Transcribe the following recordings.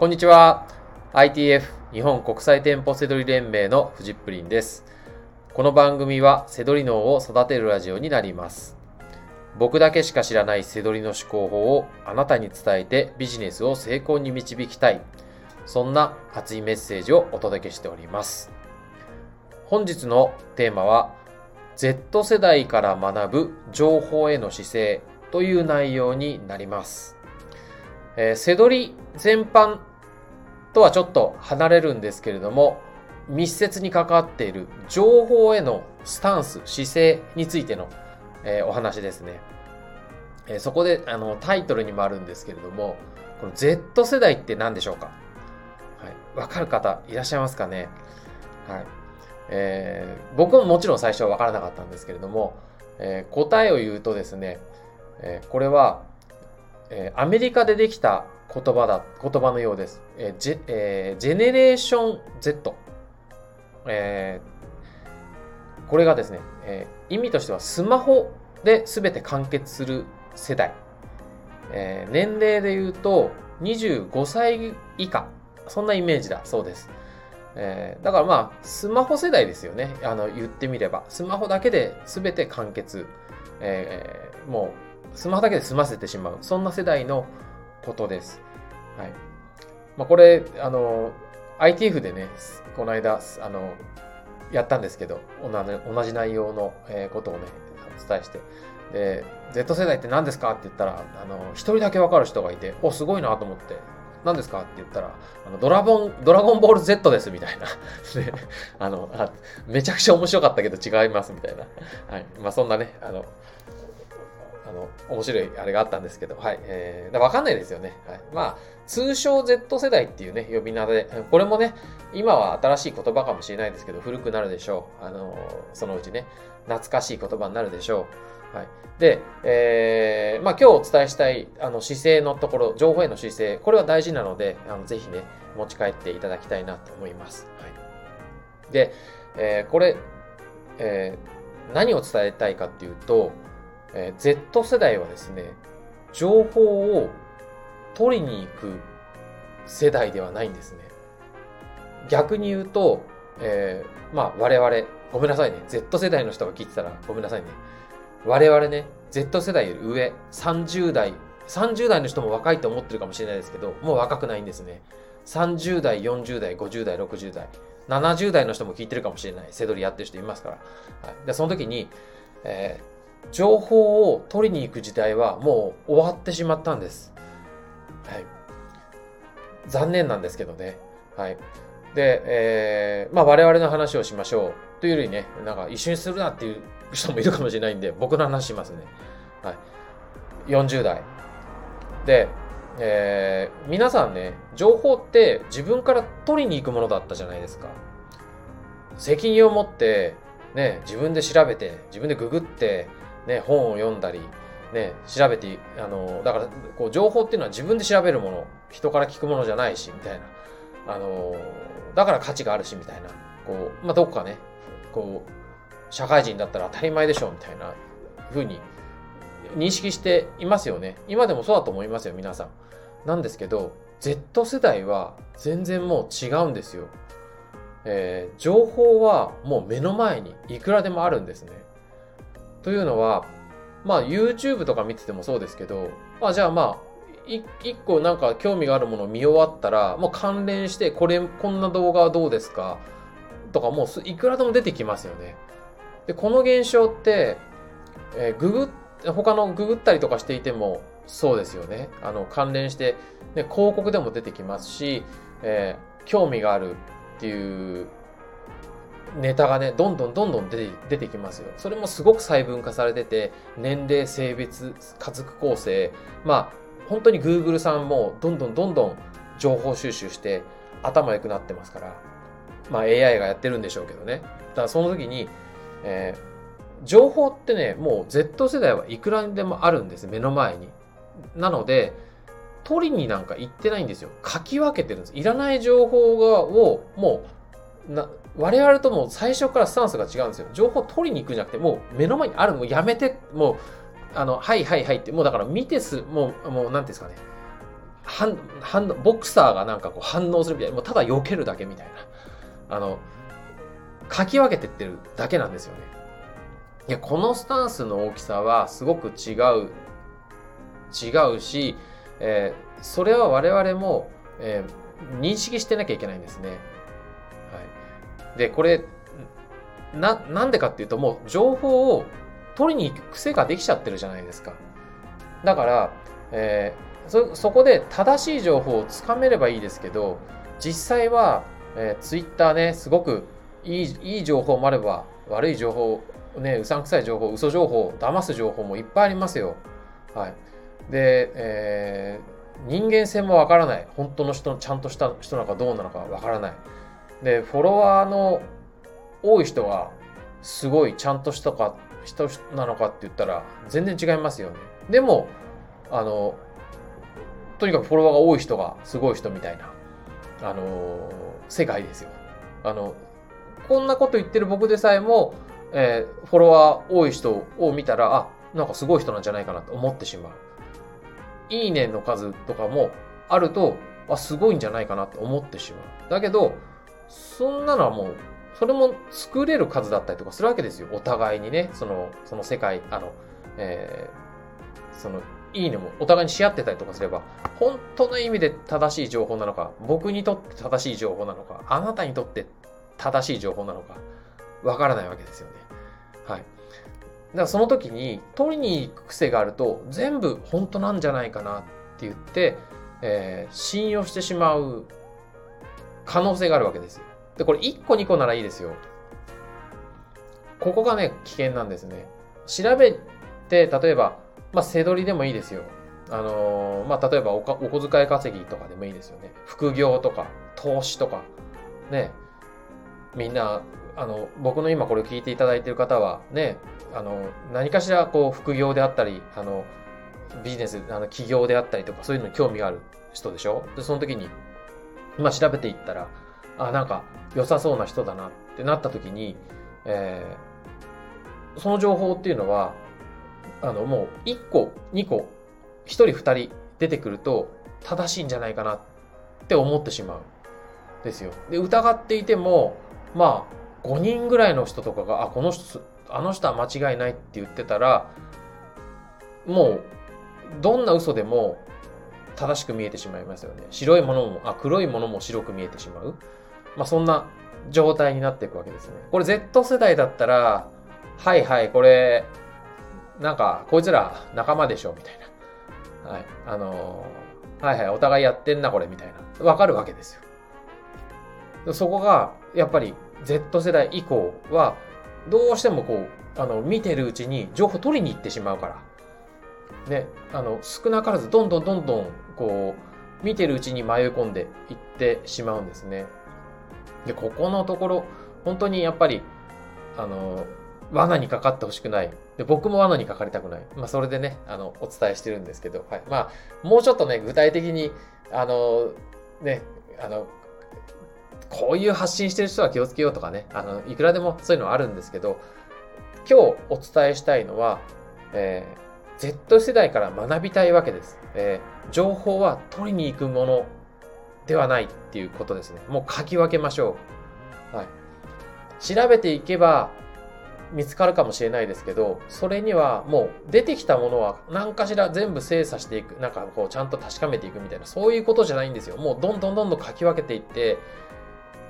こんにちは。ITF 日本国際店舗セドリ連盟のフジップリンです。この番組はセドリ脳を育てるラジオになります。僕だけしか知らないセドリの思考法をあなたに伝えてビジネスを成功に導きたい。そんな熱いメッセージをお届けしております。本日のテーマは Z 世代から学ぶ情報への姿勢という内容になります。えー、セドリ全般とはちょっと離れるんですけれども、密接に関わっている情報へのスタンス、姿勢についての、えー、お話ですね。えー、そこであのタイトルにもあるんですけれども、この Z 世代って何でしょうか？はい。わかる方いらっしゃいますかね？はい。えー、僕ももちろん最初はわからなかったんですけれども、えー、答えを言うとですね、えー、これは、えー、アメリカでできた言葉だ、言葉のようです。えージェえージェネレーション Z。えーこれがですね、えー意味としてはスマホで全て完結する世代。えー年齢で言うと25歳以下。そんなイメージだそうです。えーだからまあ、スマホ世代ですよね。あの、言ってみれば。スマホだけで全て完結。えーもう、スマホだけで済ませてしまう。そんな世代のことです。はい。まあ、これ、あの、ITF でね、この間、あの、やったんですけど、同じ内容のことをね、お伝えして。で、Z 世代って何ですかって言ったら、あの、一人だけわかる人がいて、お、すごいなと思って、何ですかって言ったら、あのドラゴン、ドラゴンボール Z ですみたいな。で、あのあ、めちゃくちゃ面白かったけど違いますみたいな。はい。まあそんなね、あの、あの、面白いあれがあったんですけど、はい。えー、わかんないですよね。はい。まあ、通称 Z 世代っていうね、呼び名で、これもね、今は新しい言葉かもしれないですけど、古くなるでしょう。あの、そのうちね、懐かしい言葉になるでしょう。はい。で、えー、まあ今日お伝えしたい、あの、姿勢のところ、情報への姿勢、これは大事なので、あの、ぜひね、持ち帰っていただきたいなと思います。はい。で、えー、これ、えー、何を伝えたいかっていうと、えー Z 世代はですね、情報を取りに行く世代ではないんですね。逆に言うと、えーまあ我々、ごめんなさいね。Z 世代の人が聞いてたらごめんなさいね。我々ね、Z 世代より上、30代、30代の人も若いと思ってるかもしれないですけど、もう若くないんですね。30代、40代、50代、60代、70代の人も聞いてるかもしれない。セドリやってる人いますから。はい、でその時に、えー情報を取りに行く時代はもう終わってしまったんです。はい。残念なんですけどね。はい。で、えーまあ我々の話をしましょう。というよりね、なんか一緒にするなっていう人もいるかもしれないんで、僕の話しますね。はい。40代。で、えー皆さんね、情報って自分から取りに行くものだったじゃないですか。責任を持って、ね、自分で調べて、自分でググって、ね、本を読んだり、ね、調べて、あの、だから、こう、情報っていうのは自分で調べるもの、人から聞くものじゃないし、みたいな。あの、だから価値があるし、みたいな。こう、まあ、どっかね、こう、社会人だったら当たり前でしょう、みたいな風に認識していますよね。今でもそうだと思いますよ、皆さん。なんですけど、Z 世代は全然もう違うんですよ。えー情報はもう目の前にいくらでもあるんですね。というのは、まあ YouTube とか見ててもそうですけど、まあじゃあまあ、一個なんか興味があるものを見終わったら、もう関連して、これ、こんな動画はどうですか？とかもういくらでも出てきますよね。で、この現象って、えーググ他のググったりとかしていてもそうですよね。あの関連して、ね、広告でも出てきますし、えー興味があるっていうネタがね、どんどんどんどん出て出てきますよ。それもすごく細分化されてて、年齢、性別、家族構成、まあ、本当に Google さんもどんどんどんどん情報収集して頭良くなってますから、まあ AI がやってるんでしょうけどね。だからその時に、えー情報ってね、もう Z 世代はいくらでもあるんです、目の前に。なので、取りになんか行ってないんですよ。書き分けてるんです。いらない情報がを、もう、な、我々とも最初からスタンスが違うんですよ。情報取りに行くんじゃなくて、もう目の前にある、もうやめて、もう、あの、はいはいはいって、もうだから見てす、もう、もう、なんていうんですかね。反、反、ボクサーがなんかこう反応するみたいな、もうただ避けるだけみたいな。あの、書き分けてってるだけなんですよね。いや、このスタンスの大きさはすごく違う、違うし、えー、それは我々も、えー、認識してなきゃいけないんですね。で、これ、な、なんでかっていうと、もう情報を取りに行く癖ができちゃってるじゃないですか。だから、えー、そ、そこで正しい情報をつかめればいいですけど、実際は、えー、ツイッターね、すごくいい、いい情報もあれば、悪い情報、ね、うさんくさい情報、嘘情報、騙す情報もいっぱいありますよ。はい。で、えー、人間性もわからない。本当の人、ちゃんとした人なのかどうなのかわからない。で、フォロワーの多い人は、すごいちゃんとしたか、人なのかって言ったら、全然違いますよね。でも、あの、とにかくフォロワーが多い人がすごい人みたいな、あの、世界ですよ。あの、こんなこと言ってる僕でさえも、えー、フォロワー多い人を見たら、あ、なんかすごい人なんじゃないかなと思ってしまう。いいねの数とかもあると、あ、すごいんじゃないかなと思ってしまう。だけど、そんなのはもう、それも作れる数だったりとかするわけですよ。お互いにね、その、その世界、あの、えー、その、いいねもお互いにし合ってたりとかすれば、本当の意味で正しい情報なのか、僕にとって正しい情報なのか、あなたにとって正しい情報なのか、わからないわけですよね。はい。だからその時に取りに行く癖があると全部本当なんじゃないかなって言って、えー、信用してしまう可能性があるわけですよ。で、これ1個2個ならいいですよ。ここがね、危険なんですね。調べて、例えば、まあ、背取りでもいいですよ。あのー、まあ、例えばお小遣い稼ぎとかでもいいですよね。副業とか、投資とか、ね、みんな、あの、僕の今これ聞いていただいている方は、ね、あの、何かしらこう、副業であったり、あの、ビジネス、あの、企業であったりとか、そういうのに興味がある人でしょ？で、その時に、まあ、調べていったら、あ、なんか、良さそうな人だなってなった時に、えー、その情報っていうのは、あの、もう、1個、2個、1人2人出てくると、正しいんじゃないかなって思ってしまう。ですよ。で、疑っていても、まあ、5人ぐらいの人とかが、あ、この人、あの人は間違いないって言ってたら、もう、どんな嘘でも正しく見えてしまいますよね。白いものも、あ、黒いものも白く見えてしまう。まあ、そんな状態になっていくわけですね。これ Z 世代だったら、はいはい、これ、なんか、こいつら仲間でしょ、みたいな。はい。あのー、はいはい、お互いやってんな、これ、みたいな。わかるわけですよ。そこが、やっぱり Z 世代以降は、どうしてもこう、あの、見てるうちに情報取りに行ってしまうから。ね、あの、少なからずどんどんどんどん、こう、見てるうちに迷い込んでいってしまうんですね。で、ここのところ、本当にやっぱり、あの、罠にかかってほしくない。で、僕も罠にかかりたくない。まあ、それでね、あの、お伝えしてるんですけど、はい。まあ、もうちょっとね、具体的に、あの、ね、あの、こういう発信してる人は気をつけようとかね、あの、いくらでもそういうのはあるんですけど、今日お伝えしたいのは、えー、Z 世代から学びたいわけです。えー、情報は取りに行くものではないっていうことですね。もう書き分けましょう。はい。調べていけば見つかるかもしれないですけど、それにはもう出てきたものは何かしら全部精査していく、なんかこうちゃんと確かめていくみたいな、そういうことじゃないんですよ。もうどんどんどんどん書き分けていって、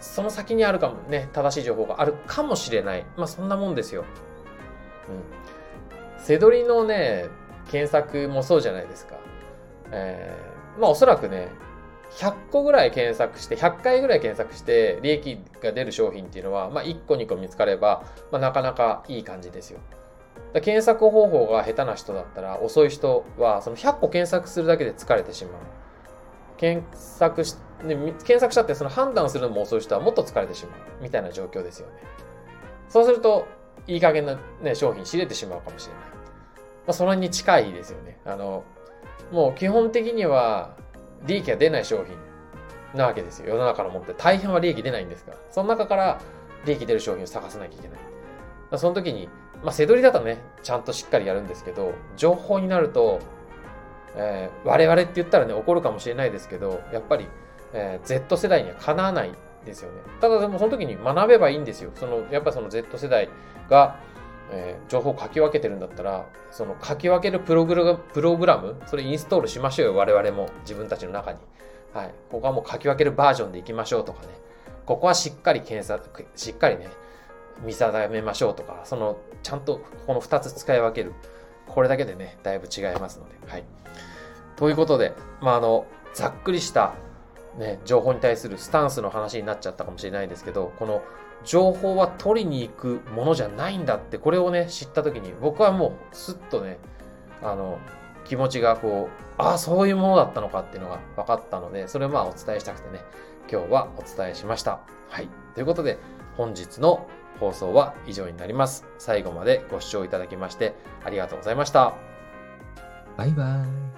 その先にあるかもね、正しい情報があるかもしれない。まあそんなもんですよ。うん。せどりのね、検索もそうじゃないですか。えー、まあおそらくね、100個ぐらい検索して、100回ぐらい検索して、利益が出る商品っていうのは、まあ1個2個見つかれば、まあなかなかいい感じですよ。検索方法が下手な人だったら、遅い人は、その100個検索するだけで疲れてしまう。検索し、ね、検索したってその判断するのも遅い人はもっと疲れてしまうみたいな状況ですよね。そうすると、いい加減な、ね、商品知れてしまうかもしれない。まあ、それに近いですよね。あの、もう基本的には利益が出ない商品なわけですよ。世の中のもって大変は利益出ないんですから。その中から利益出る商品を探さなきゃいけない。その時に、まあ、せどりだとね、ちゃんとしっかりやるんですけど、情報になると、えー、我々って言ったらね、怒るかもしれないですけど、やっぱり、えー、Z 世代にはかなわないですよね。ただでもその時に学べばいいんですよ。その、やっぱその Z 世代が、えー、情報を書き分けてるんだったら、その書き分けるプログラプログラム、それインストールしましょうよ、我々も。自分たちの中に。はい。ここはもう書き分けるバージョンでいきましょうとかね。ここはしっかり検索、しっかりね、見定めましょうとか、その、ちゃんとこの2つ使い分ける。これだけでね、だいぶ違いますので。はい。ということで、まあ、あの、ざっくりしたね、情報に対するスタンスの話になっちゃったかもしれないですけど、この情報は取りに行くものじゃないんだって、これをね、知った時に、僕はもうスッとね、あの、気持ちがこう、ああ、そういうものだったのかっていうのが分かったので、それをまあお伝えしたくてね、今日はお伝えしました。はい。ということで、本日の放送は以上になります。最後までご視聴いただきましてありがとうございました。バイバイ。